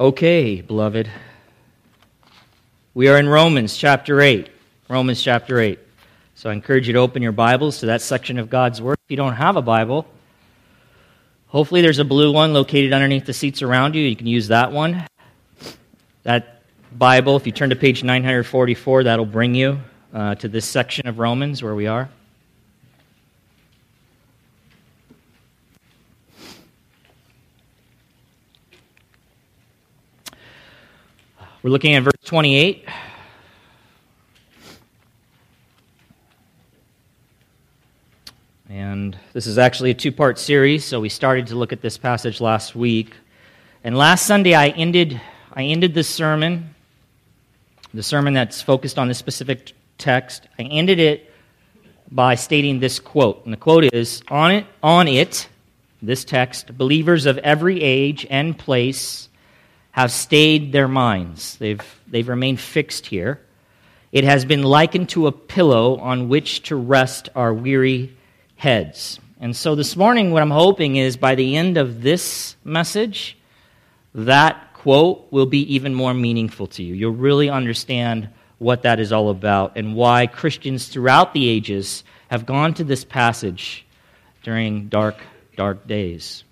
Okay, beloved. We are in Romans chapter 8. Romans chapter 8. So I encourage you to open your Bibles to that section of God's Word. If you don't have a Bible, hopefully there's a blue one located underneath the seats around you. You can use that one. That Bible, if you turn to page 944, that'll bring you uh, to this section of Romans where we are. We're looking at verse 28. And this is actually a two part series, so we started to look at this passage last week. And last Sunday, I ended, I ended this sermon, the sermon that's focused on this specific text. I ended it by stating this quote. And the quote is On it, on it this text, believers of every age and place have stayed their minds. They've, they've remained fixed here. It has been likened to a pillow on which to rest our weary heads. And so this morning, what I'm hoping is by the end of this message, that quote will be even more meaningful to you. You'll really understand what that is all about and why Christians throughout the ages have gone to this passage during dark, dark days.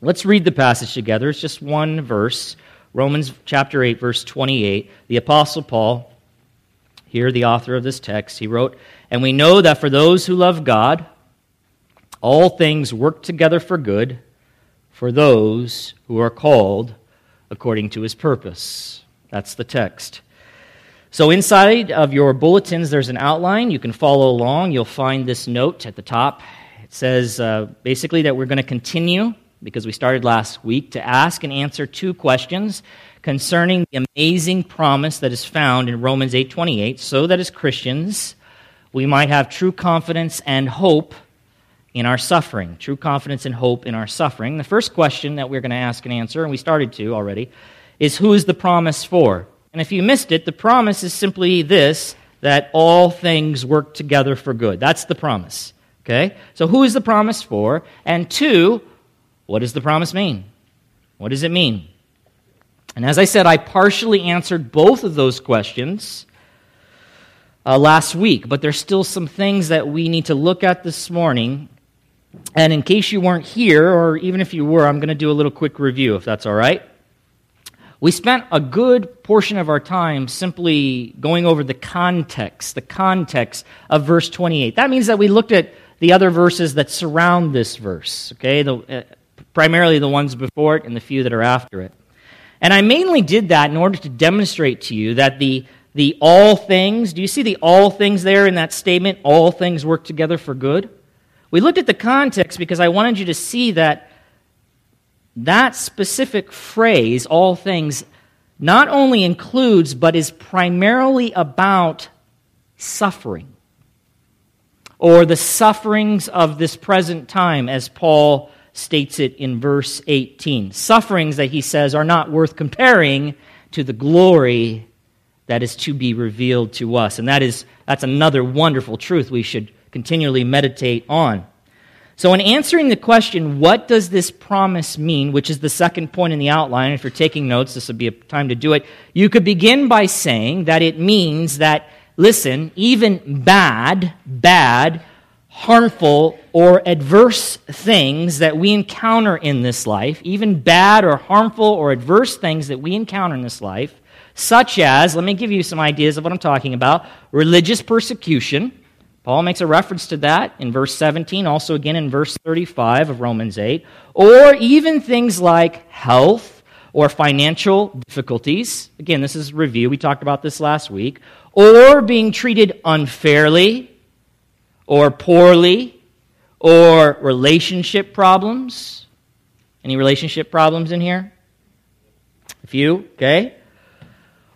Let's read the passage together. It's just one verse. Romans chapter 8, verse 28, the Apostle Paul, here the author of this text, he wrote, And we know that for those who love God, all things work together for good for those who are called according to his purpose. That's the text. So, inside of your bulletins, there's an outline. You can follow along. You'll find this note at the top. It says uh, basically that we're going to continue because we started last week, to ask and answer two questions concerning the amazing promise that is found in Romans 8:28, so that as Christians we might have true confidence and hope in our suffering. True confidence and hope in our suffering. The first question that we're going to ask and answer, and we started to already, is who is the promise for? And if you missed it, the promise is simply this that all things work together for good. That's the promise. Okay? So who is the promise for? And two, what does the promise mean? What does it mean? And as I said, I partially answered both of those questions uh, last week, but there's still some things that we need to look at this morning. And in case you weren't here, or even if you were, I'm going to do a little quick review, if that's all right. We spent a good portion of our time simply going over the context, the context of verse 28. That means that we looked at the other verses that surround this verse, okay? The, uh, primarily the ones before it and the few that are after it. And I mainly did that in order to demonstrate to you that the, the all things, do you see the all things there in that statement? All things work together for good? We looked at the context because I wanted you to see that that specific phrase, all things, not only includes but is primarily about suffering or the sufferings of this present time, as Paul states it in verse 18. Sufferings that he says are not worth comparing to the glory that is to be revealed to us. And that is that's another wonderful truth we should continually meditate on. So, in answering the question, what does this promise mean, which is the second point in the outline, if you're taking notes, this would be a time to do it, you could begin by saying that it means that, listen, even bad, bad, harmful or adverse things that we encounter in this life, even bad or harmful or adverse things that we encounter in this life, such as, let me give you some ideas of what I'm talking about religious persecution. Paul makes a reference to that in verse 17, also again in verse 35 of Romans 8, or even things like health or financial difficulties. Again, this is review. We talked about this last week. Or being treated unfairly or poorly or relationship problems. Any relationship problems in here? A few, okay?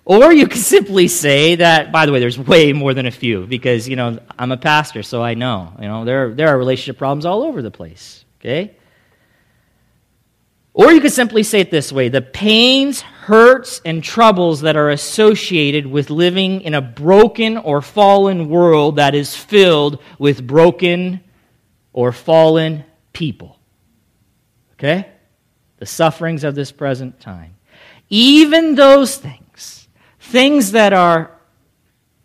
Or you could simply say that, by the way, there's way more than a few because, you know, I'm a pastor, so I know. You know, there, there are relationship problems all over the place, okay? Or you could simply say it this way the pains, hurts, and troubles that are associated with living in a broken or fallen world that is filled with broken or fallen people. Okay? The sufferings of this present time. even those things, things that are,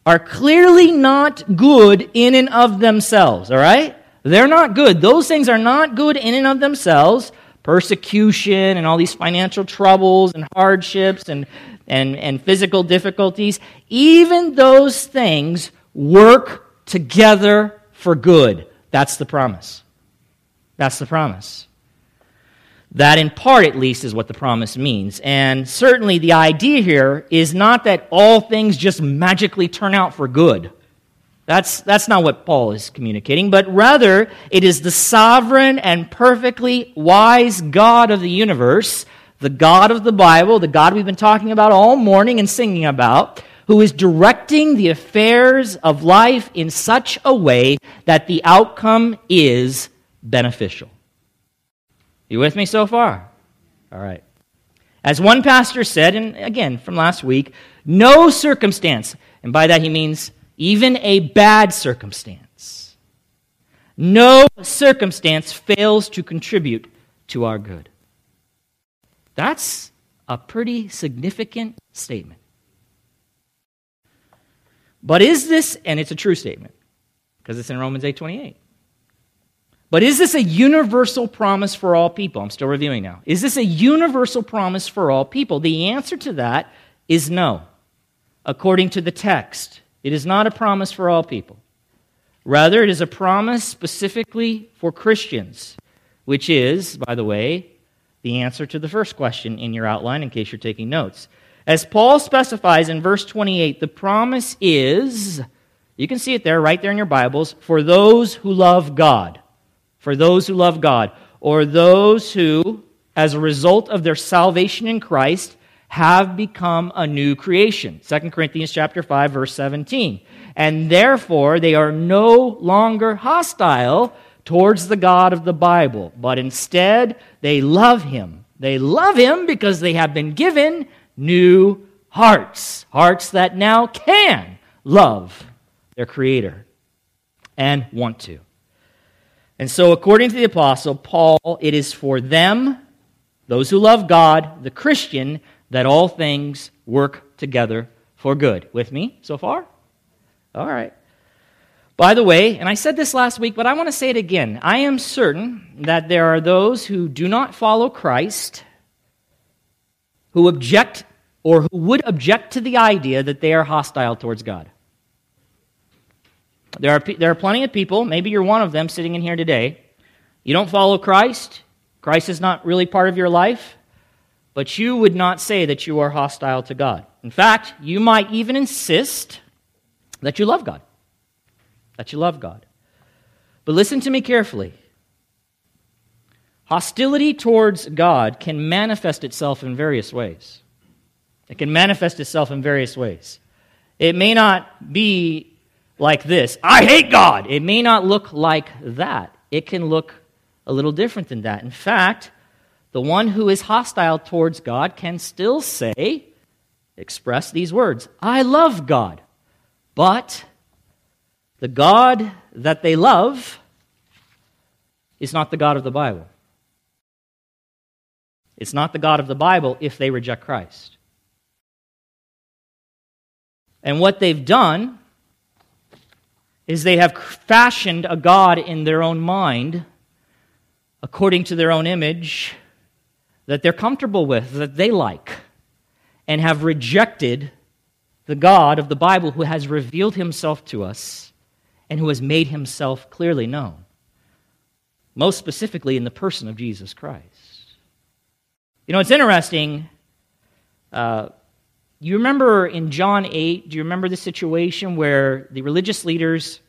are clearly not good in and of themselves, all right? They're not good. Those things are not good in and of themselves. Persecution and all these financial troubles and hardships and, and, and physical difficulties, even those things work together for good. That's the promise. That's the promise. That, in part at least, is what the promise means. And certainly the idea here is not that all things just magically turn out for good. That's, that's not what Paul is communicating, but rather it is the sovereign and perfectly wise God of the universe, the God of the Bible, the God we've been talking about all morning and singing about, who is directing the affairs of life in such a way that the outcome is beneficial. You with me so far? All right. As one pastor said, and again from last week, no circumstance, and by that he means even a bad circumstance, no circumstance fails to contribute to our good. That's a pretty significant statement. But is this, and it's a true statement, because it's in Romans 8 28. But is this a universal promise for all people? I'm still reviewing now. Is this a universal promise for all people? The answer to that is no. According to the text, it is not a promise for all people. Rather, it is a promise specifically for Christians, which is, by the way, the answer to the first question in your outline in case you're taking notes. As Paul specifies in verse 28, the promise is, you can see it there, right there in your Bibles, for those who love God for those who love God, or those who, as a result of their salvation in Christ, have become a new creation. 2 Corinthians chapter 5 verse 17. And therefore they are no longer hostile towards the God of the Bible, but instead they love him. They love him because they have been given new hearts, hearts that now can love their creator and want to. And so, according to the Apostle Paul, it is for them, those who love God, the Christian, that all things work together for good. With me so far? All right. By the way, and I said this last week, but I want to say it again. I am certain that there are those who do not follow Christ who object or who would object to the idea that they are hostile towards God. There are, there are plenty of people, maybe you're one of them sitting in here today. You don't follow Christ, Christ is not really part of your life, but you would not say that you are hostile to God. In fact, you might even insist that you love God. That you love God. But listen to me carefully. Hostility towards God can manifest itself in various ways. It can manifest itself in various ways. It may not be like this I hate God. It may not look like that. It can look a little different than that. In fact, the one who is hostile towards God can still say, express these words I love God. But the God that they love is not the God of the Bible. It's not the God of the Bible if they reject Christ. And what they've done is they have fashioned a God in their own mind, according to their own image, that they're comfortable with, that they like, and have rejected the God of the Bible who has revealed himself to us and who has made himself clearly known, most specifically in the person of Jesus Christ. You know, it's interesting. Uh, you remember in John 8, do you remember the situation where the religious leaders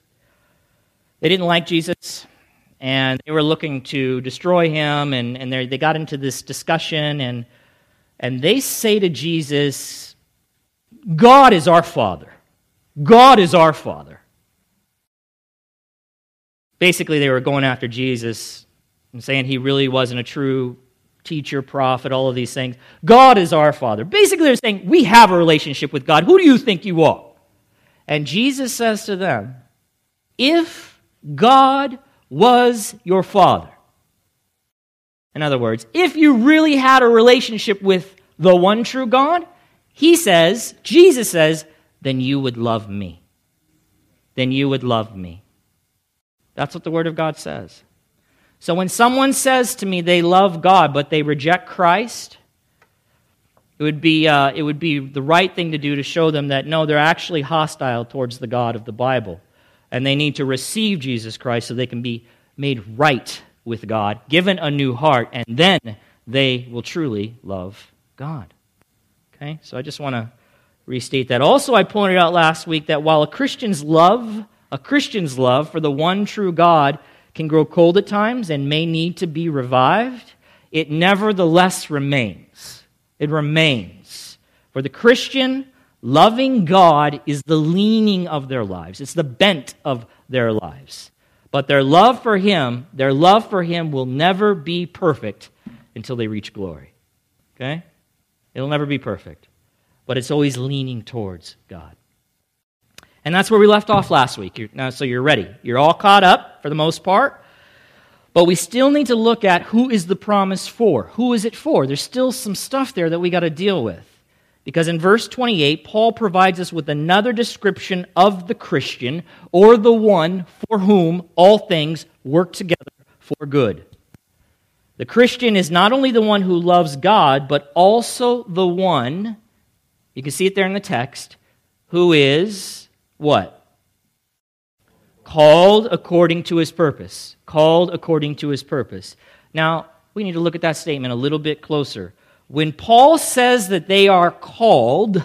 they didn't like Jesus and they were looking to destroy him and, and they got into this discussion and and they say to Jesus, God is our Father. God is our Father. Basically, they were going after Jesus and saying he really wasn't a true teacher, prophet, all of these things. God is our Father. Basically, they're saying, We have a relationship with God. Who do you think you are? And Jesus says to them, If God was your Father, in other words, if you really had a relationship with the one true God, he says, Jesus says, then you would love me. Then you would love me. That's what the Word of God says. So when someone says to me they love God, but they reject Christ, it would, be, uh, it would be the right thing to do to show them that no, they're actually hostile towards the God of the Bible. And they need to receive Jesus Christ so they can be made right with God, given a new heart, and then they will truly love God. Okay? So I just want to restate that. Also, I pointed out last week that while a Christian's love, a Christian's love for the one true God can grow cold at times and may need to be revived, it nevertheless remains. It remains. For the Christian, loving God is the leaning of their lives. It's the bent of their lives. But their love for him, their love for him will never be perfect until they reach glory. Okay? It'll never be perfect, but it's always leaning towards God. And that's where we left off last week. You're, now, so you're ready. You're all caught up for the most part. But we still need to look at who is the promise for. Who is it for? There's still some stuff there that we got to deal with. Because in verse 28, Paul provides us with another description of the Christian or the one for whom all things work together for good. The Christian is not only the one who loves God, but also the one, you can see it there in the text, who is what? Called according to his purpose. Called according to his purpose. Now, we need to look at that statement a little bit closer. When Paul says that they are called,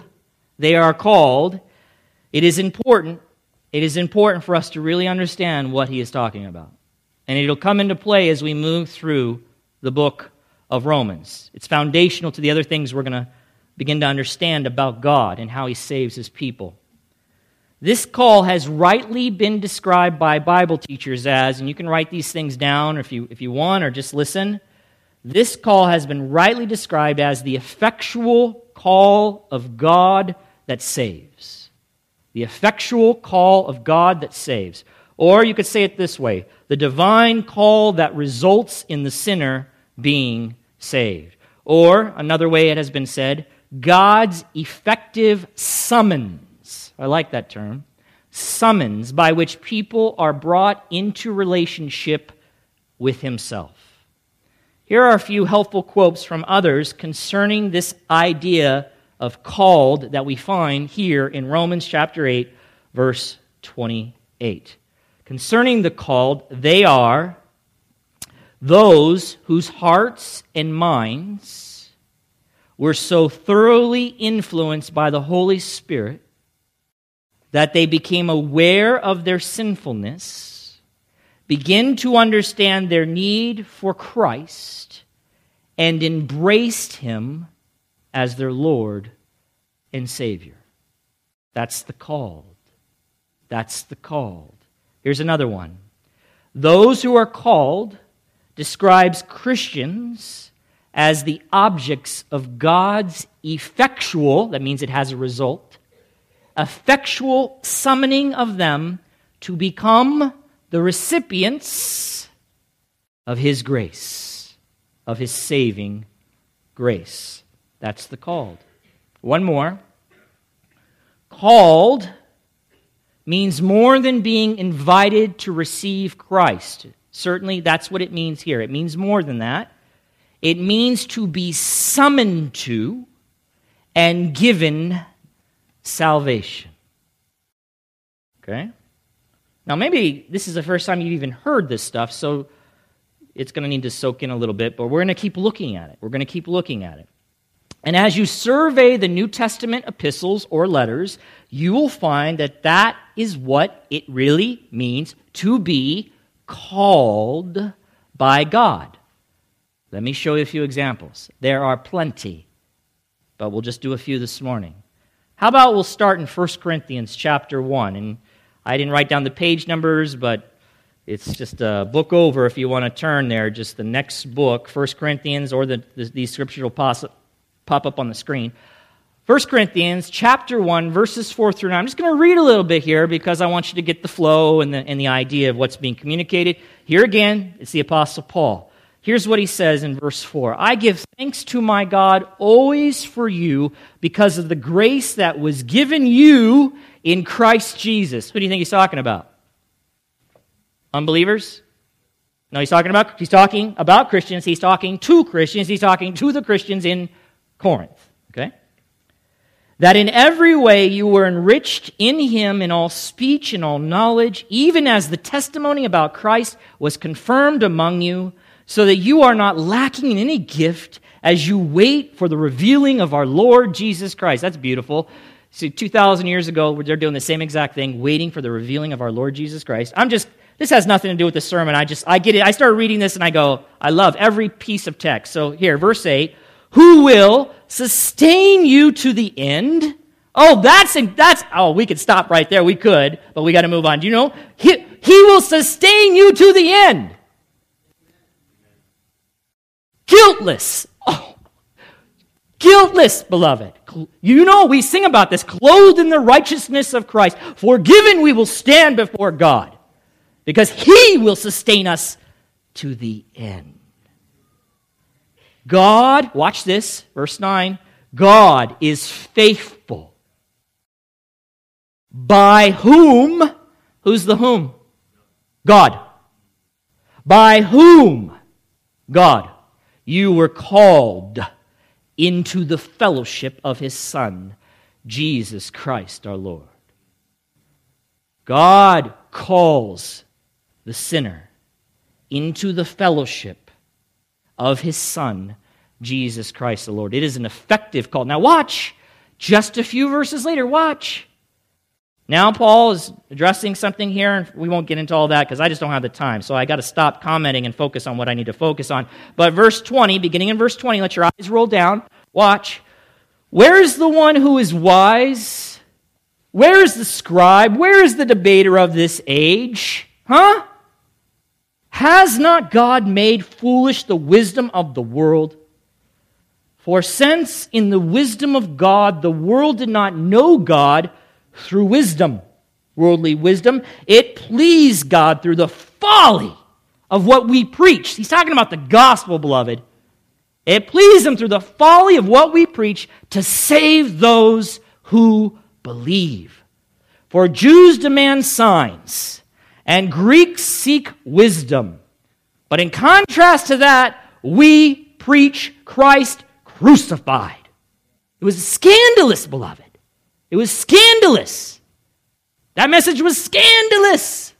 they are called, it is important, it is important for us to really understand what he is talking about. And it'll come into play as we move through the book of Romans. It's foundational to the other things we're going to begin to understand about God and how He saves His people. This call has rightly been described by Bible teachers as, and you can write these things down if you, if you want or just listen. This call has been rightly described as the effectual call of God that saves. The effectual call of God that saves. Or you could say it this way the divine call that results in the sinner being saved. Or, another way it has been said, God's effective summons. I like that term. Summons by which people are brought into relationship with Himself. Here are a few helpful quotes from others concerning this idea of called that we find here in Romans chapter 8, verse 28. Concerning the called, they are those whose hearts and minds were so thoroughly influenced by the Holy Spirit that they became aware of their sinfulness, begin to understand their need for Christ, and embraced Him as their Lord and Savior. That's the called. That's the called. Here's another one. Those who are called describes Christians as the objects of God's effectual, that means it has a result, effectual summoning of them to become the recipients of His grace, of His saving grace. That's the called. One more. Called means more than being invited to receive Christ. Certainly, that's what it means here. It means more than that. It means to be summoned to and given salvation. Okay? Now, maybe this is the first time you've even heard this stuff, so it's going to need to soak in a little bit, but we're going to keep looking at it. We're going to keep looking at it. And as you survey the New Testament epistles or letters, you will find that that is what it really means to be called by God. Let me show you a few examples. There are plenty, but we'll just do a few this morning. How about we'll start in 1 Corinthians chapter 1 and I didn't write down the page numbers, but it's just a book over if you want to turn there, just the next book, 1 Corinthians, or the, the, these scriptures will pop, up on the screen. 1 Corinthians chapter 1, verses 4 through 9. I'm just going to read a little bit here because I want you to get the flow and the, and the idea of what's being communicated. Here again, it's the Apostle Paul. Here's what he says in verse 4 I give thanks to my God always for you because of the grace that was given you in Christ Jesus. Who do you think he's talking about? Unbelievers? No, he's talking about he's talking about Christians. He's talking to Christians. He's talking to the Christians in Corinth. Okay? That in every way you were enriched in him in all speech and all knowledge, even as the testimony about Christ was confirmed among you, so that you are not lacking in any gift as you wait for the revealing of our Lord Jesus Christ. That's beautiful. See, 2,000 years ago, they're doing the same exact thing, waiting for the revealing of our Lord Jesus Christ. I'm just this has nothing to do with the sermon. I just, I get it. I start reading this and I go, I love every piece of text. So here, verse 8, who will sustain you to the end? Oh, that's, that's, oh, we could stop right there. We could, but we got to move on. Do you know? He, he will sustain you to the end. Guiltless. Oh, guiltless, beloved. You know, we sing about this. Clothed in the righteousness of Christ, forgiven we will stand before God because He will sustain us to the end. God, watch this, verse 9 God is faithful. By whom? Who's the whom? God. By whom? God. You were called into the fellowship of His Son, Jesus Christ our Lord. God calls the sinner into the fellowship of his Son, Jesus Christ the Lord. It is an effective call. Now, watch. Just a few verses later, watch. Now, Paul is addressing something here, and we won't get into all that because I just don't have the time. So I got to stop commenting and focus on what I need to focus on. But verse 20, beginning in verse 20, let your eyes roll down. Watch. Where is the one who is wise? Where is the scribe? Where is the debater of this age? Huh? Has not God made foolish the wisdom of the world? For since in the wisdom of God the world did not know God through wisdom, worldly wisdom, it pleased God through the folly of what we preach. He's talking about the gospel, beloved. It pleased him through the folly of what we preach to save those who believe. For Jews demand signs and Greeks seek wisdom. But in contrast to that, we preach Christ crucified. It was scandalous, beloved. It was scandalous. That message was scandalous.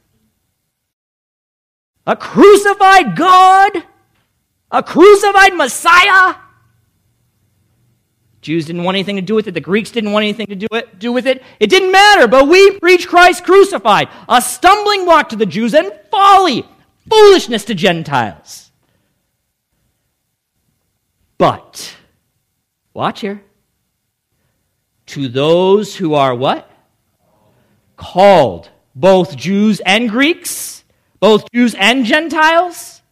A crucified God, a crucified Messiah Jews didn't want anything to do with it. The Greeks didn't want anything to do, it, do with it. It didn't matter, but we preach Christ crucified, a stumbling block to the Jews and folly, foolishness to Gentiles. But, watch here. To those who are what? Called, both Jews and Greeks, both Jews and Gentiles,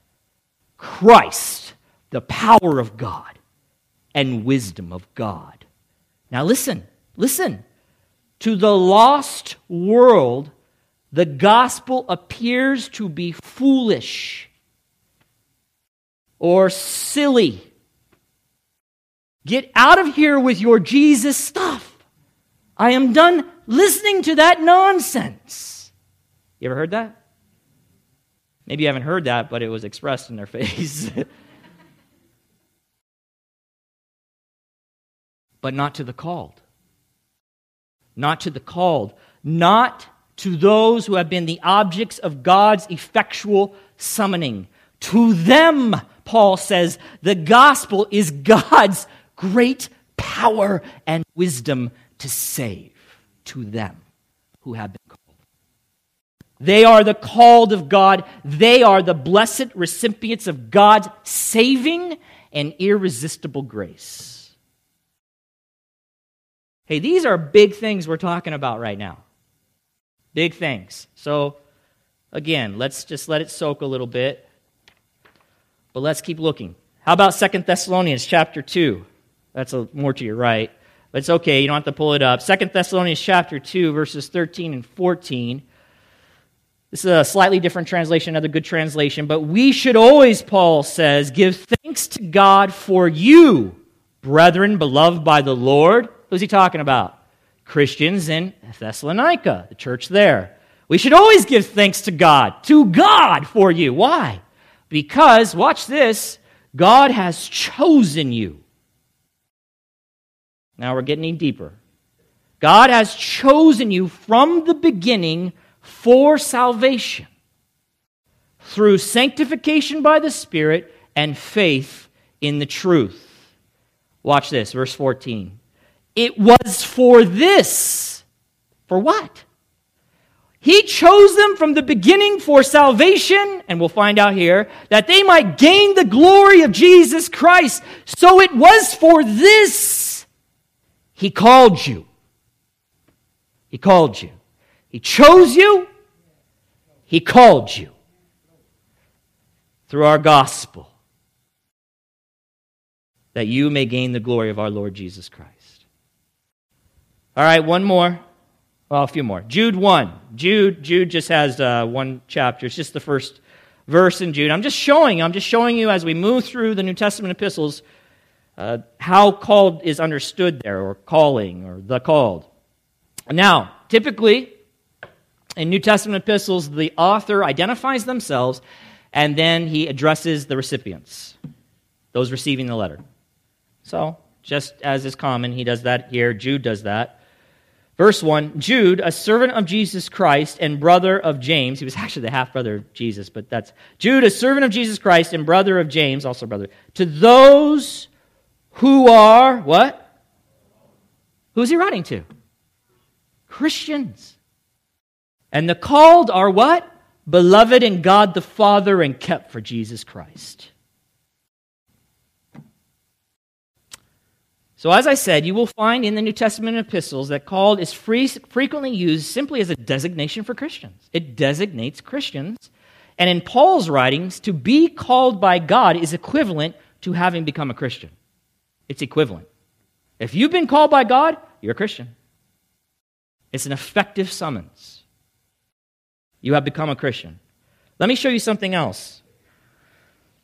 Christ, the power of God and wisdom of God. Now, listen, listen. To the lost world, the gospel appears to be foolish or silly. Get out of here with your Jesus stuff. I am done listening to that nonsense. You ever heard that? Maybe you haven't heard that, but it was expressed in their face. but not to the called. Not to the called. Not to those who have been the objects of God's effectual summoning. To them, Paul says, the gospel is God's great power and wisdom to save. To them who have been called. They are the called of God. They are the blessed recipients of God's saving and irresistible grace. Hey, these are big things we're talking about right now. Big things. So, again, let's just let it soak a little bit. But let's keep looking. How about Second Thessalonians chapter 2? That's a, more to your right. But it's okay, you don't have to pull it up. Second Thessalonians chapter 2, verses 13 and 14. This is a slightly different translation, another good translation. But we should always, Paul says, give thanks to God for you, brethren, beloved by the Lord. Who's he talking about? Christians in Thessalonica, the church there. We should always give thanks to God, to God for you. Why? Because, watch this, God has chosen you. Now we're getting deeper. God has chosen you from the beginning for salvation through sanctification by the Spirit and faith in the truth. Watch this, verse 14. It was for this. For what? He chose them from the beginning for salvation, and we'll find out here, that they might gain the glory of Jesus Christ. So it was for this He called you. He called you. He chose you. He called you through our gospel that you may gain the glory of our Lord Jesus Christ. All right, one more. Well, a few more. Jude 1. Jude, Jude just has uh, one chapter. It's just the first verse in Jude. I'm just showing, you. I'm just showing you as we move through the New Testament epistles uh, how called is understood there, or calling, or the called. Now, typically, in New Testament epistles, the author identifies themselves and then he addresses the recipients, those receiving the letter. So, just as is common, he does that here. Jude does that. Verse 1 Jude, a servant of Jesus Christ and brother of James. He was actually the half brother of Jesus, but that's Jude, a servant of Jesus Christ and brother of James, also brother. To those who are, what? Who's he writing to? Christians. And the called are what? Beloved in God the Father and kept for Jesus Christ. So, as I said, you will find in the New Testament epistles that called is free, frequently used simply as a designation for Christians. It designates Christians. And in Paul's writings, to be called by God is equivalent to having become a Christian. It's equivalent. If you've been called by God, you're a Christian. It's an effective summons. You have become a Christian. Let me show you something else.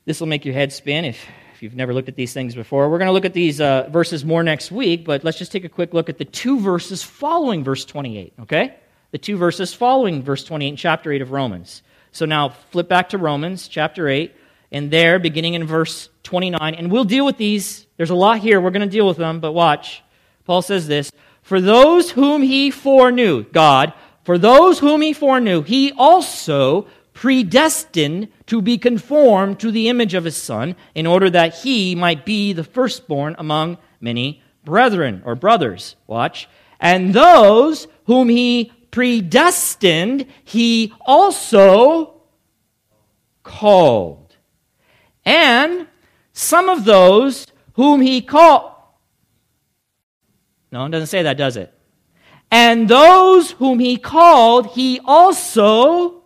This will make your head spin if, if you've never looked at these things before. We're going to look at these uh, verses more next week, but let's just take a quick look at the two verses following verse 28, okay? The two verses following verse 28 in chapter 8 of Romans. So now flip back to Romans chapter 8, and there, beginning in verse 29, and we'll deal with these. There's a lot here. We're going to deal with them, but watch. Paul says this For those whom he foreknew, God, for those whom he foreknew, he also predestined to be conformed to the image of his son, in order that he might be the firstborn among many brethren or brothers. Watch. And those whom he predestined, he also called. And some of those whom he called. No, it doesn't say that, does it? And those whom he called, he also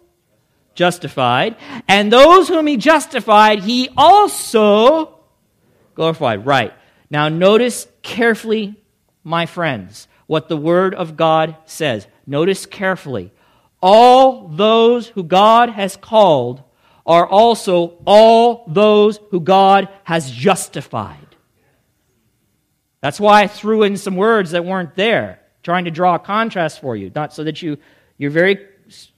justified. And those whom he justified, he also glorified. Right. Now, notice carefully, my friends, what the Word of God says. Notice carefully. All those who God has called are also all those who God has justified. That's why I threw in some words that weren't there trying to draw a contrast for you, not so that you, you're very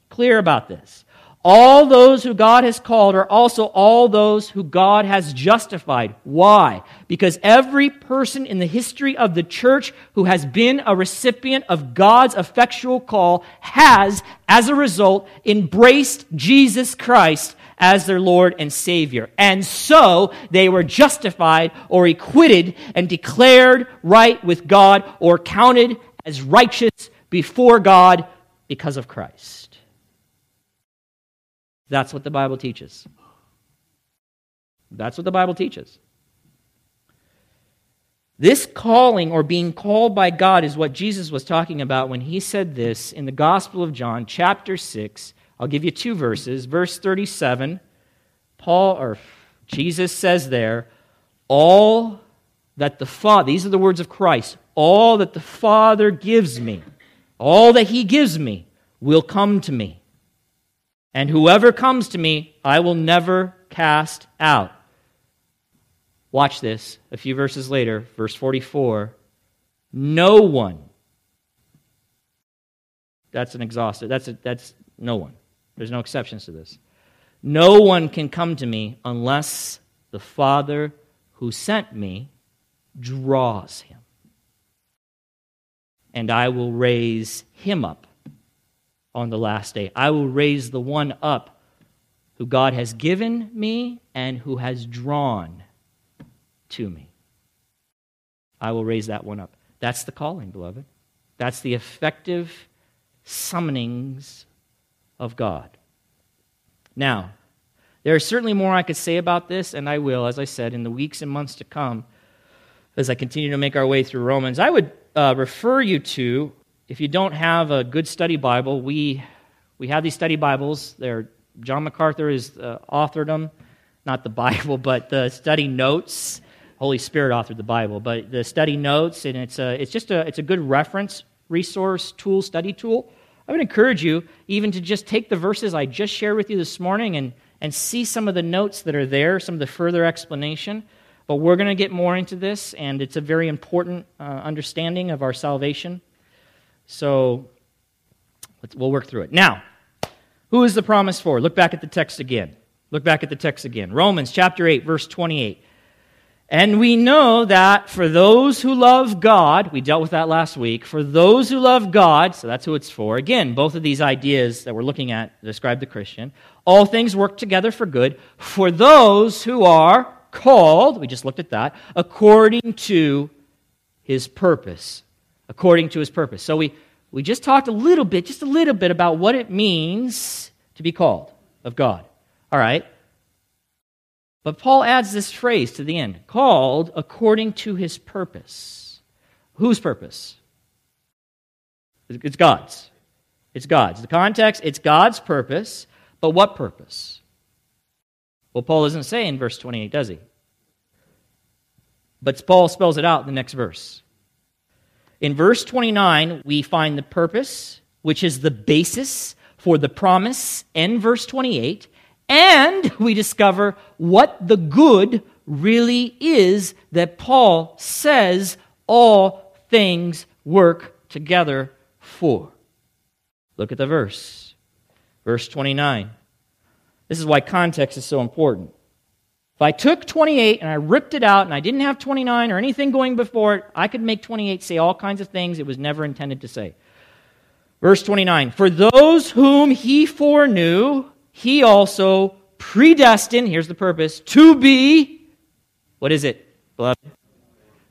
clear about this. All those who God has called are also all those who God has justified. Why? Because every person in the history of the church who has been a recipient of God's effectual call has, as a result, embraced Jesus Christ as their Lord and Savior. And so they were justified or acquitted and declared right with God or counted as righteous before God because of Christ. That's what the Bible teaches. That's what the Bible teaches. This calling or being called by God is what Jesus was talking about when he said this in the Gospel of John, chapter 6. I'll give you two verses. Verse 37, Paul or Jesus says there, All that the Father, these are the words of Christ, all that the Father gives me, all that He gives me, will come to me. And whoever comes to me, I will never cast out. Watch this. A few verses later, verse 44. No one. That's an exhaustive. That's, a, that's no one. There's no exceptions to this. No one can come to me unless the Father who sent me draws him. And I will raise him up on the last day. I will raise the one up who God has given me and who has drawn to me. I will raise that one up. That's the calling, beloved. That's the effective summonings of God. Now, there is certainly more I could say about this, and I will, as I said, in the weeks and months to come as I continue to make our way through Romans. I would uh, refer you to if you don't have a good study Bible, we, we have these study Bibles. They're, John MacArthur has uh, authored them, not the Bible, but the study notes. Holy Spirit authored the Bible, but the study notes, and it's, a, it's just a, it's a good reference, resource, tool, study tool. I would encourage you even to just take the verses I just shared with you this morning and, and see some of the notes that are there, some of the further explanation. But we're going to get more into this, and it's a very important uh, understanding of our salvation. So we'll work through it. Now, who is the promise for? Look back at the text again. Look back at the text again. Romans chapter 8, verse 28. And we know that for those who love God, we dealt with that last week, for those who love God, so that's who it's for. Again, both of these ideas that we're looking at describe the Christian. All things work together for good for those who are called, we just looked at that, according to his purpose according to his purpose. So we, we just talked a little bit, just a little bit about what it means to be called of God. All right? But Paul adds this phrase to the end called according to his purpose. Whose purpose? It's God's. It's God's. The context, it's God's purpose, but what purpose? Well, Paul doesn't say in verse 28, does he? But Paul spells it out in the next verse. In verse 29, we find the purpose, which is the basis for the promise in verse 28, and we discover what the good really is that Paul says all things work together for. Look at the verse. Verse 29. This is why context is so important. If I took 28 and I ripped it out and I didn't have 29 or anything going before it, I could make 28 say all kinds of things it was never intended to say. Verse 29 For those whom he foreknew, he also predestined, here's the purpose, to be, what is it, beloved?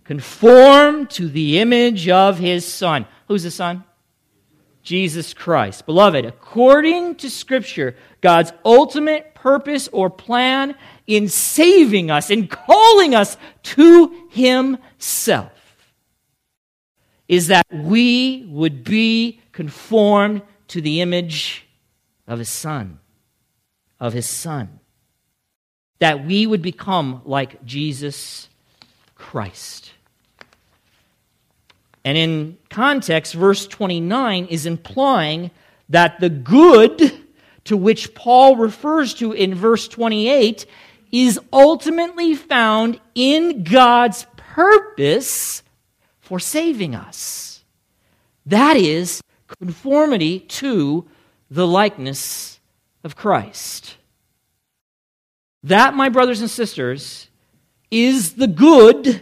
Conformed to the image of his Son. Who's the Son? Jesus Christ. Beloved, according to Scripture, God's ultimate purpose or plan in saving us, in calling us to Himself, is that we would be conformed to the image of His Son, of His Son. That we would become like Jesus Christ. And in context, verse 29 is implying that the good to which Paul refers to in verse 28 is ultimately found in God's purpose for saving us. That is conformity to the likeness of Christ. That, my brothers and sisters, is the good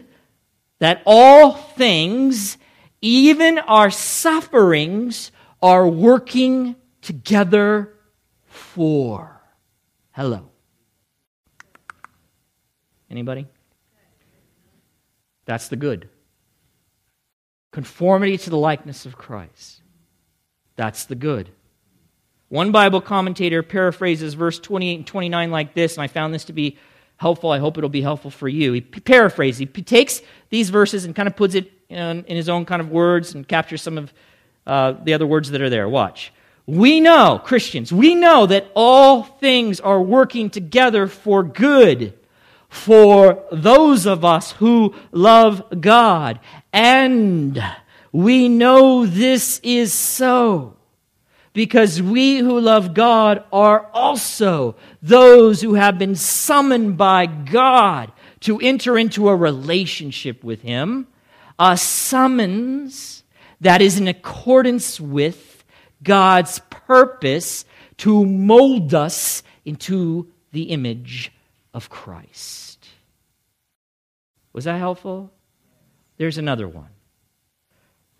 that all things, even our sufferings, are working together for. Hello. Anybody? That's the good. Conformity to the likeness of Christ. That's the good. One Bible commentator paraphrases verse 28 and 29 like this, and I found this to be helpful. I hope it'll be helpful for you. He paraphrases, he takes these verses and kind of puts it in, his own kind of words and captures some of uh, the other words that are there. Watch. We know, Christians, we know that all things are working together for good for those of us who love God. And we know this is so because we who love God are also those who have been summoned by God to enter into a relationship with Him, a summons that is in accordance with God's purpose to mold us into the image of Christ. Was that helpful? There's another one.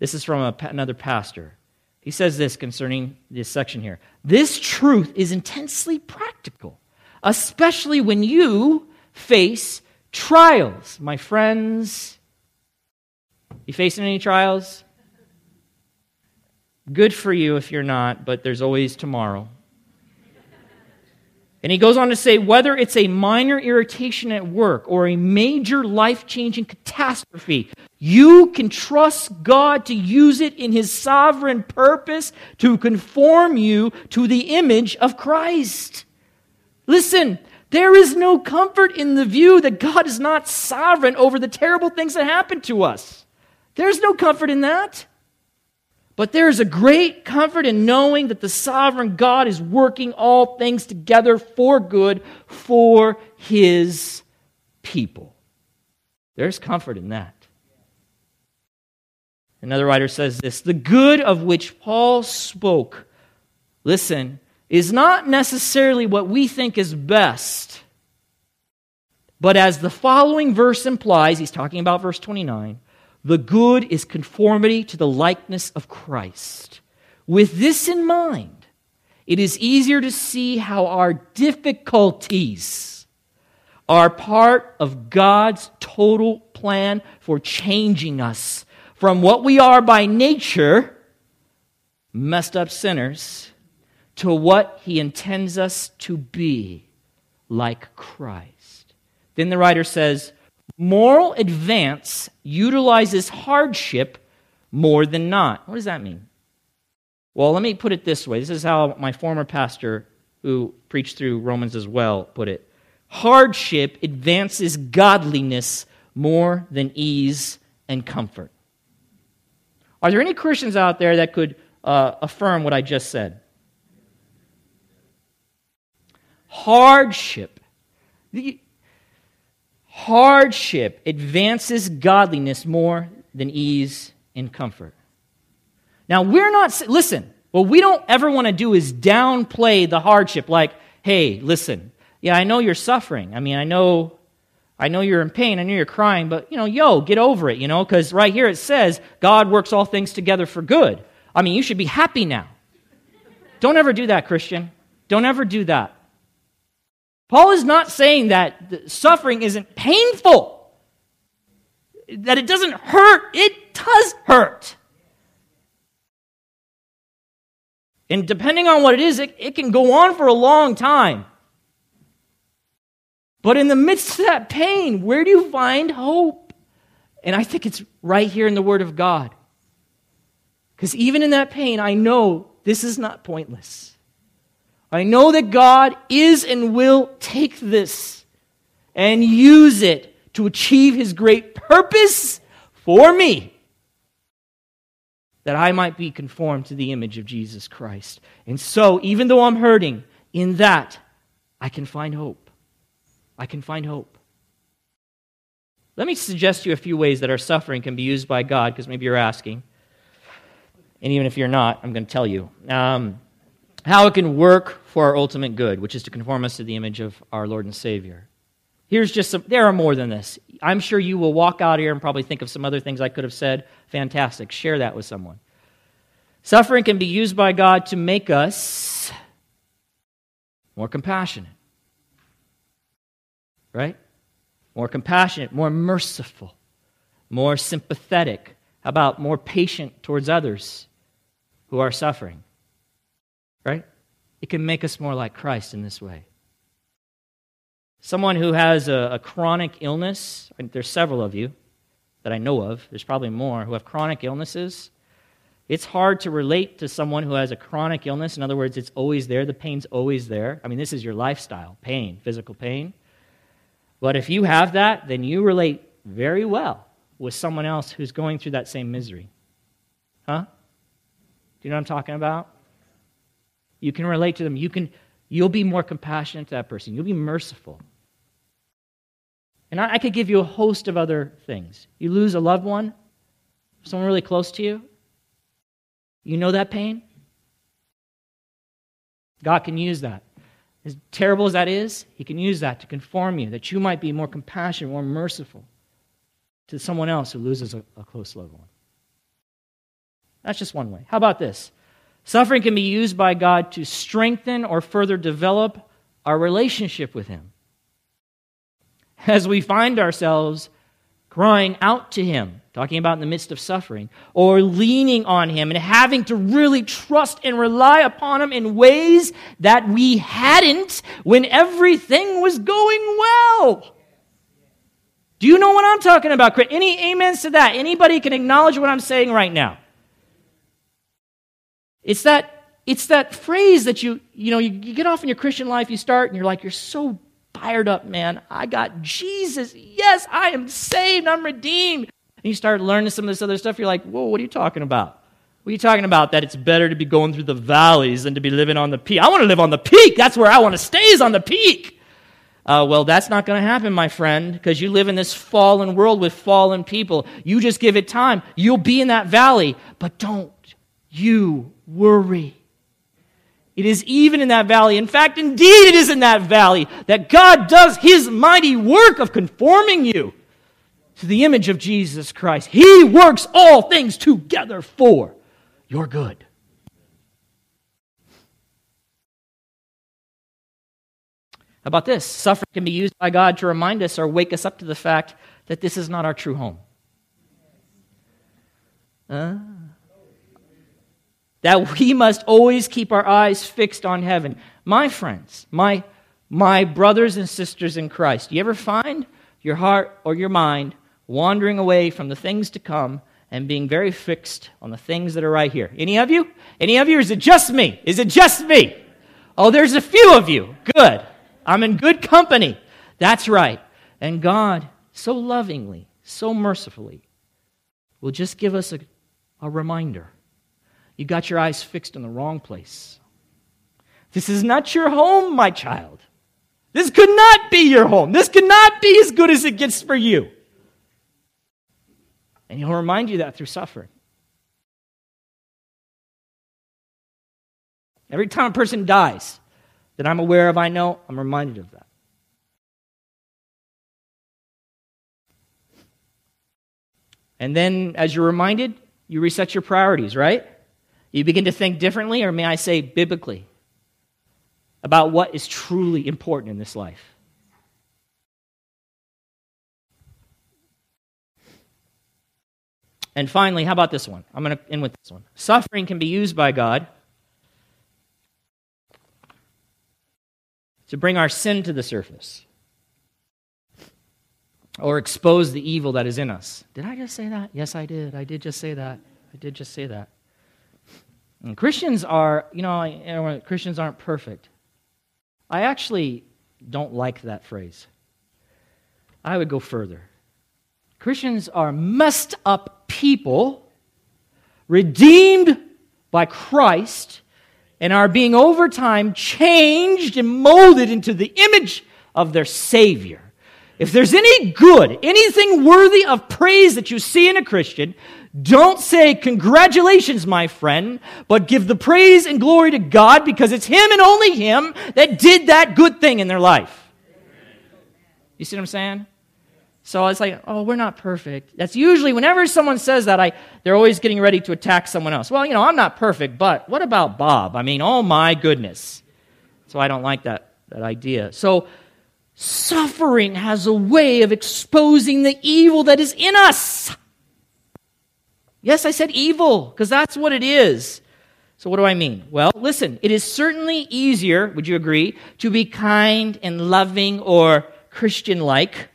This is from a, another pastor. He says this concerning this section here. This truth is intensely practical, especially when you face trials. My friends, you facing any trials? Good for you if you're not, but there's always tomorrow. And he goes on to say whether it's a minor irritation at work or a major life changing catastrophe, you can trust God to use it in his sovereign purpose to conform you to the image of Christ. Listen, there is no comfort in the view that God is not sovereign over the terrible things that happen to us. There's no comfort in that. But there is a great comfort in knowing that the sovereign God is working all things together for good for his people. There's comfort in that. Another writer says this the good of which Paul spoke, listen, is not necessarily what we think is best. But as the following verse implies, he's talking about verse 29 the good is conformity to the likeness of Christ. With this in mind, it is easier to see how our difficulties are part of God's total plan for changing us from what we are by nature, messed up sinners, to what He intends us to be, like Christ. Then the writer says, Moral advance utilizes hardship more than not. What does that mean? Well, let me put it this way. This is how my former pastor, who preached through Romans as well, put it. Hardship advances godliness more than ease and comfort. Are there any Christians out there that could uh, affirm what I just said? Hardship. The, Hardship advances godliness more than ease and comfort. Now, we're not, listen, what we don't ever want to do is downplay the hardship like, hey, listen, yeah, I know you're suffering. I mean, I know. I know you're in pain. I know you're crying, but you know, yo, get over it, you know, because right here it says God works all things together for good. I mean, you should be happy now. Don't ever do that, Christian. Don't ever do that. Paul is not saying that suffering isn't painful, that it doesn't hurt. It does hurt. And depending on what it is, it, it can go on for a long time. But in the midst of that pain, where do you find hope? And I think it's right here in the Word of God. Because even in that pain, I know this is not pointless. I know that God is and will take this and use it to achieve his great purpose for me. That I might be conformed to the image of Jesus Christ. And so, even though I'm hurting, in that, I can find hope. I can find hope. Let me suggest to you a few ways that our suffering can be used by God, because maybe you're asking. And even if you're not, I'm going to tell you. Um, how it can work for our ultimate good, which is to conform us to the image of our Lord and Savior. Here's just some, there are more than this. I'm sure you will walk out here and probably think of some other things I could have said. Fantastic. Share that with someone. Suffering can be used by God to make us more compassionate. Right? More compassionate, more merciful, more sympathetic. How about more patient towards others who are suffering? right? It can make us more like Christ in this way. Someone who has a, a chronic illness, there's several of you that I know of, there's probably more who have chronic illnesses. It's hard to relate to someone who has a chronic illness. In other words, it's always there, the pain's always there. I mean, this is your lifestyle pain, physical pain. But if you have that, then you relate very well with someone else who's going through that same misery. Huh? Do you know what I'm talking about? You can relate to them. You can, you'll be more compassionate to that person. You'll be merciful. And I, I could give you a host of other things. You lose a loved one, someone really close to you. You know that pain? God can use that. As terrible as that is, He can use that to conform you, that you might be more compassionate, more merciful to someone else who loses a, a close loved one. That's just one way. How about this? Suffering can be used by God to strengthen or further develop our relationship with Him. As we find ourselves crying out to Him, talking about in the midst of suffering, or leaning on Him and having to really trust and rely upon Him in ways that we hadn't when everything was going well. Do you know what I'm talking about? Any amens to that? Anybody can acknowledge what I'm saying right now? It's that it's that phrase that you you know you, you get off in your Christian life, you start and you're like you're so fired up, man. I got Jesus. Yes, I am saved. I'm redeemed. And you start learning some of this other stuff. You're like, whoa, what are you talking about? What are you talking about? That it's better to be going through the valleys than to be living on the peak. I want to live on the peak. That's where I want to stay, is on the peak. Uh, well, that's not going to happen, my friend, because you live in this fallen world with fallen people. You just give it time. You'll be in that valley, but don't you worry. It is even in that valley. In fact, indeed, it is in that valley that God does his mighty work of conforming you to the image of Jesus Christ. He works all things together for your good. How about this? Suffering can be used by God to remind us or wake us up to the fact that this is not our true home. Uh, that we must always keep our eyes fixed on heaven. My friends, my, my brothers and sisters in Christ, you ever find your heart or your mind wandering away from the things to come and being very fixed on the things that are right here? Any of you? Any of you? is it just me? Is it just me? Oh, there's a few of you. Good. I'm in good company. That's right. And God, so lovingly, so mercifully, will just give us a, a reminder you got your eyes fixed in the wrong place. This is not your home, my child. This could not be your home. This could not be as good as it gets for you. And he'll remind you that through suffering. Every time a person dies that I'm aware of, I know, I'm reminded of that. And then, as you're reminded, you reset your priorities, right? You begin to think differently, or may I say biblically, about what is truly important in this life. And finally, how about this one? I'm going to end with this one. Suffering can be used by God to bring our sin to the surface or expose the evil that is in us. Did I just say that? Yes, I did. I did just say that. I did just say that. And Christians are, you know, you know, Christians aren't perfect. I actually don't like that phrase. I would go further. Christians are messed up people, redeemed by Christ, and are being over time changed and molded into the image of their Savior. If there's any good, anything worthy of praise that you see in a Christian, don't say, Congratulations, my friend, but give the praise and glory to God because it's Him and only Him that did that good thing in their life. You see what I'm saying? So it's like, oh, we're not perfect. That's usually whenever someone says that, I, they're always getting ready to attack someone else. Well, you know, I'm not perfect, but what about Bob? I mean, oh my goodness. So I don't like that, that idea. So suffering has a way of exposing the evil that is in us. Yes, I said evil, because that's what it is. So, what do I mean? Well, listen, it is certainly easier, would you agree, to be kind and loving or Christian like.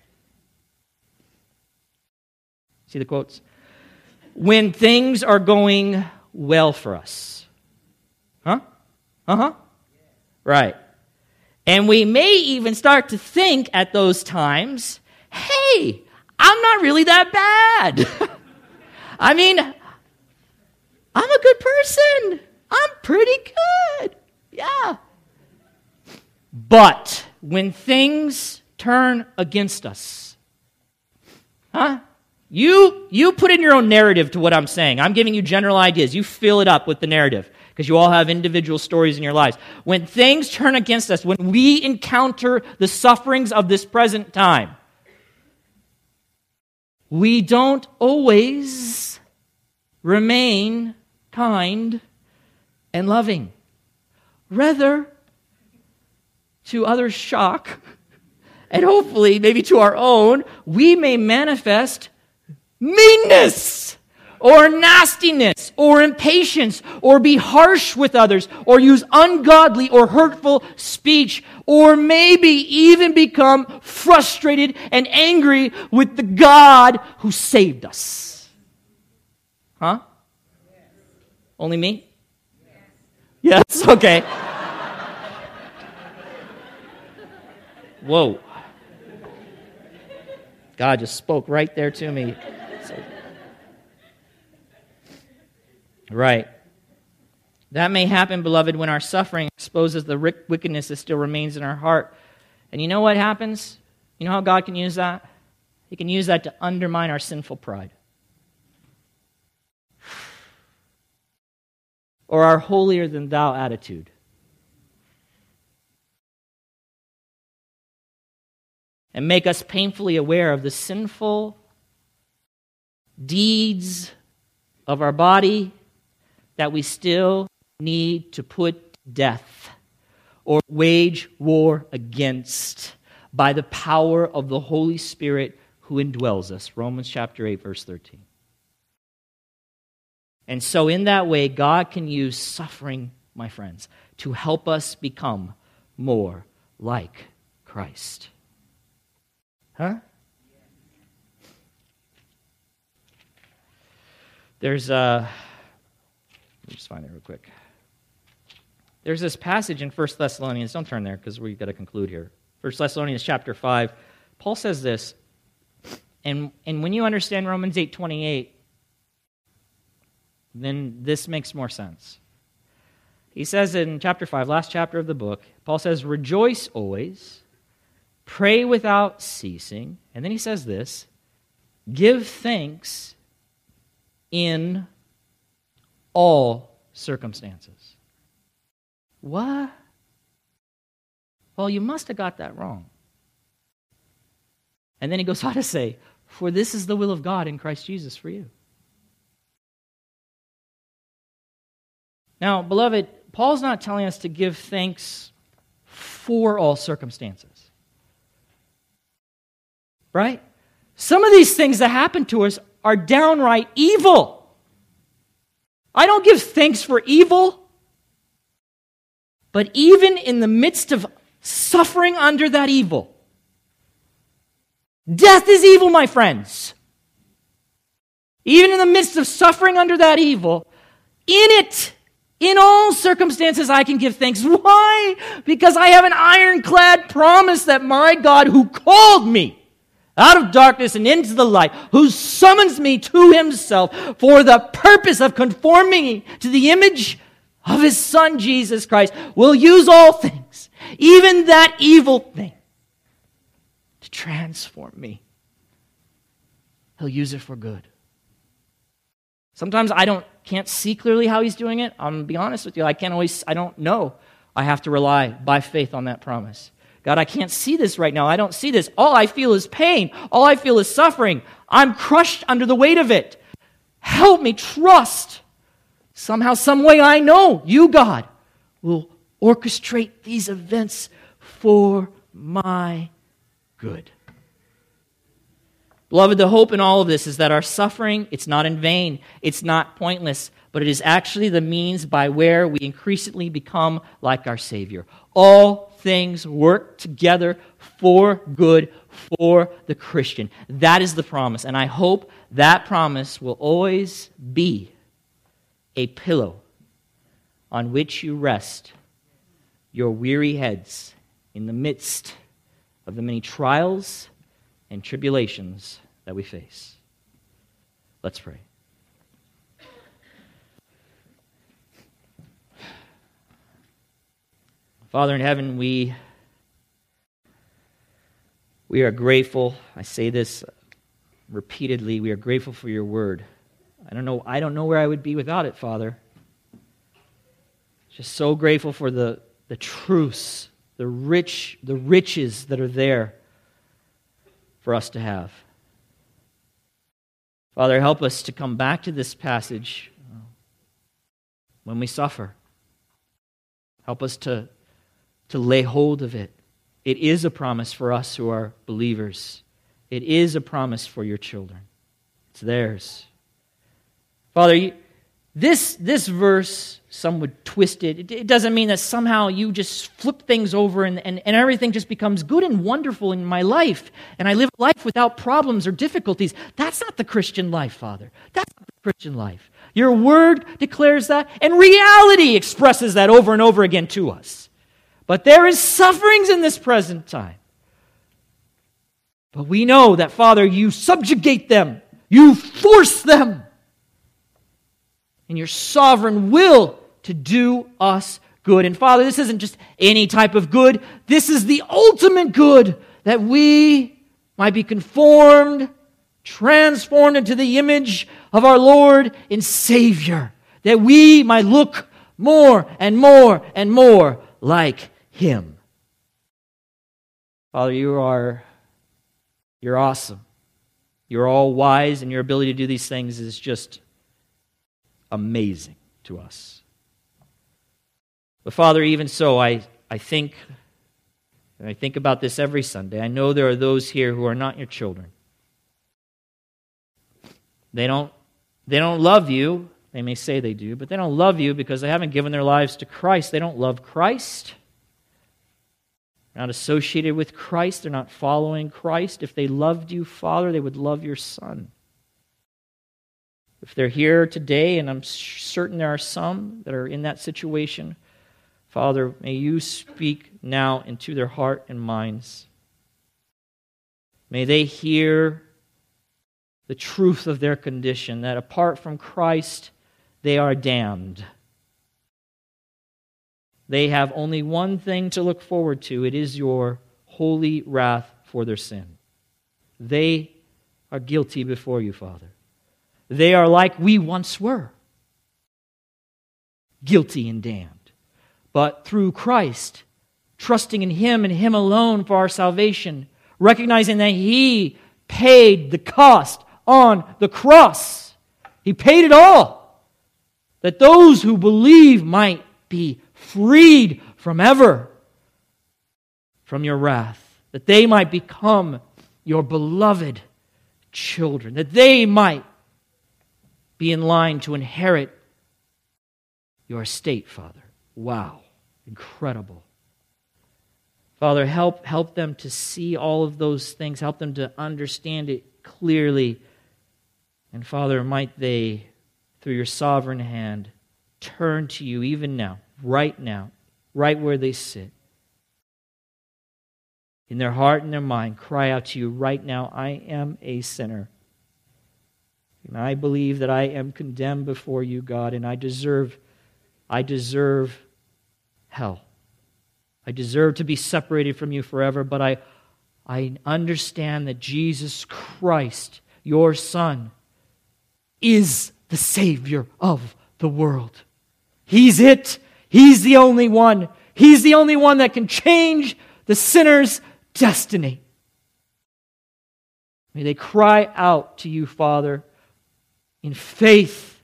See the quotes? When things are going well for us. Huh? Uh huh. Right. And we may even start to think at those times, hey, I'm not really that bad. I mean, I'm a good person. I'm pretty good. Yeah. But when things turn against us, huh? You, you put in your own narrative to what I'm saying. I'm giving you general ideas. You fill it up with the narrative because you all have individual stories in your lives. When things turn against us, when we encounter the sufferings of this present time, we don't always remain kind and loving. Rather, to others' shock, and hopefully maybe to our own, we may manifest meanness or nastiness or impatience or be harsh with others or use ungodly or hurtful speech or maybe even become frustrated and angry with the God who saved us. Huh? Only me? Yes, okay. Whoa. God just spoke right there to me. Right. That may happen, beloved, when our suffering exposes the wickedness that still remains in our heart. And you know what happens? You know how God can use that? He can use that to undermine our sinful pride. Or our holier than thou attitude. And make us painfully aware of the sinful deeds of our body that we still need to put death or wage war against by the power of the Holy Spirit who indwells us. Romans chapter 8, verse 13. And so, in that way, God can use suffering, my friends, to help us become more like Christ. Huh? There's a. Let me just find it real quick. There's this passage in 1 Thessalonians. Don't turn there because we've got to conclude here. 1 Thessalonians chapter 5. Paul says this. And, and when you understand Romans 8.28, then this makes more sense. He says in chapter 5, last chapter of the book, Paul says, Rejoice always, pray without ceasing. And then he says this Give thanks in all circumstances. What? Well, you must have got that wrong. And then he goes on to say, For this is the will of God in Christ Jesus for you. Now, beloved, Paul's not telling us to give thanks for all circumstances. Right? Some of these things that happen to us are downright evil. I don't give thanks for evil. But even in the midst of suffering under that evil, death is evil, my friends. Even in the midst of suffering under that evil, in it, in all circumstances, I can give thanks. Why? Because I have an ironclad promise that my God who called me out of darkness and into the light, who summons me to himself for the purpose of conforming to the image of his son Jesus Christ, will use all things, even that evil thing, to transform me. He'll use it for good. Sometimes I don't can't see clearly how he's doing it. I'm gonna be honest with you. I can't always I don't know. I have to rely by faith on that promise. God, I can't see this right now. I don't see this. All I feel is pain. All I feel is suffering. I'm crushed under the weight of it. Help me trust. Somehow, some way, I know you, God, will orchestrate these events for my good. Beloved, the hope in all of this is that our suffering, it's not in vain, it's not pointless, but it is actually the means by where we increasingly become like our Savior. All things work together for good for the Christian. That is the promise. And I hope that promise will always be a pillow on which you rest your weary heads in the midst of the many trials and tribulations that we face. Let's pray. Father in heaven, we, we are grateful. I say this repeatedly. We are grateful for your word. I don't know, I don't know where I would be without it, Father. Just so grateful for the, the truths, the rich, the riches that are there for us to have. Father, help us to come back to this passage when we suffer. Help us to, to lay hold of it. It is a promise for us who are believers. It is a promise for your children. It's theirs. Father, you, this, this verse, some would twist it. It doesn't mean that somehow you just flip things over and, and, and everything just becomes good and wonderful in my life and I live life without problems or difficulties. That's not the Christian life, Father. That's not the Christian life. Your word declares that, and reality expresses that over and over again to us. But there is sufferings in this present time. But we know that, Father, you subjugate them, you force them in your sovereign will to do us good. And Father, this isn't just any type of good, this is the ultimate good that we might be conformed, transformed into the image of our Lord and Savior, that we might look more and more and more like Him. Father, you are you're awesome. You're all wise, and your ability to do these things is just amazing to us. But Father, even so, I, I think, and I think about this every Sunday. I know there are those here who are not your children. They don't, they don't love you. They may say they do, but they don't love you because they haven't given their lives to Christ. They don't love Christ. They're not associated with Christ. They're not following Christ. If they loved you, Father, they would love your Son. If they're here today, and I'm certain there are some that are in that situation, Father, may you speak now into their heart and minds. May they hear the truth of their condition, that apart from Christ, they are damned. They have only one thing to look forward to it is your holy wrath for their sin. They are guilty before you, Father. They are like we once were guilty and damned. But through Christ, trusting in Him and Him alone for our salvation, recognizing that He paid the cost on the cross, He paid it all, that those who believe might be freed from ever from your wrath, that they might become your beloved children, that they might be in line to inherit your estate, Father. Wow, incredible. Father, help, help them to see all of those things, help them to understand it clearly. And Father, might they, through your sovereign hand, turn to you even now, right now, right where they sit. In their heart and their mind, cry out to you right now I am a sinner. And I believe that I am condemned before you, God, and I deserve, I deserve hell. I deserve to be separated from you forever, but I, I understand that Jesus Christ, your Son, is the Savior of the world. He's it. He's the only one. He's the only one that can change the sinner's destiny. May they cry out to you, Father in faith,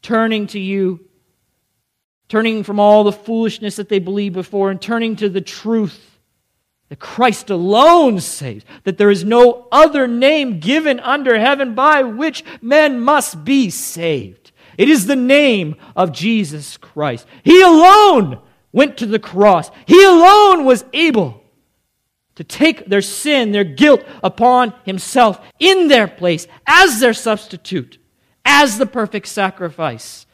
turning to you, turning from all the foolishness that they believed before, and turning to the truth that Christ alone saves, that there is no other name given under heaven by which men must be saved. It is the name of Jesus Christ. He alone went to the cross. He alone was able to take their sin, their guilt upon himself in their place as their substitute as the perfect sacrifice.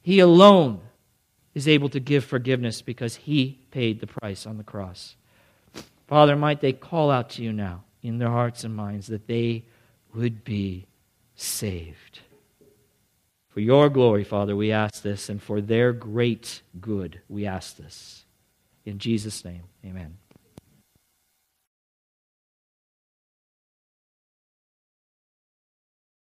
He alone is able to give forgiveness because he paid the price on the cross. Father, might they call out to you now in their hearts and minds that they would be saved. For your glory, Father, we ask this, and for their great good, we ask this. In Jesus' name, amen.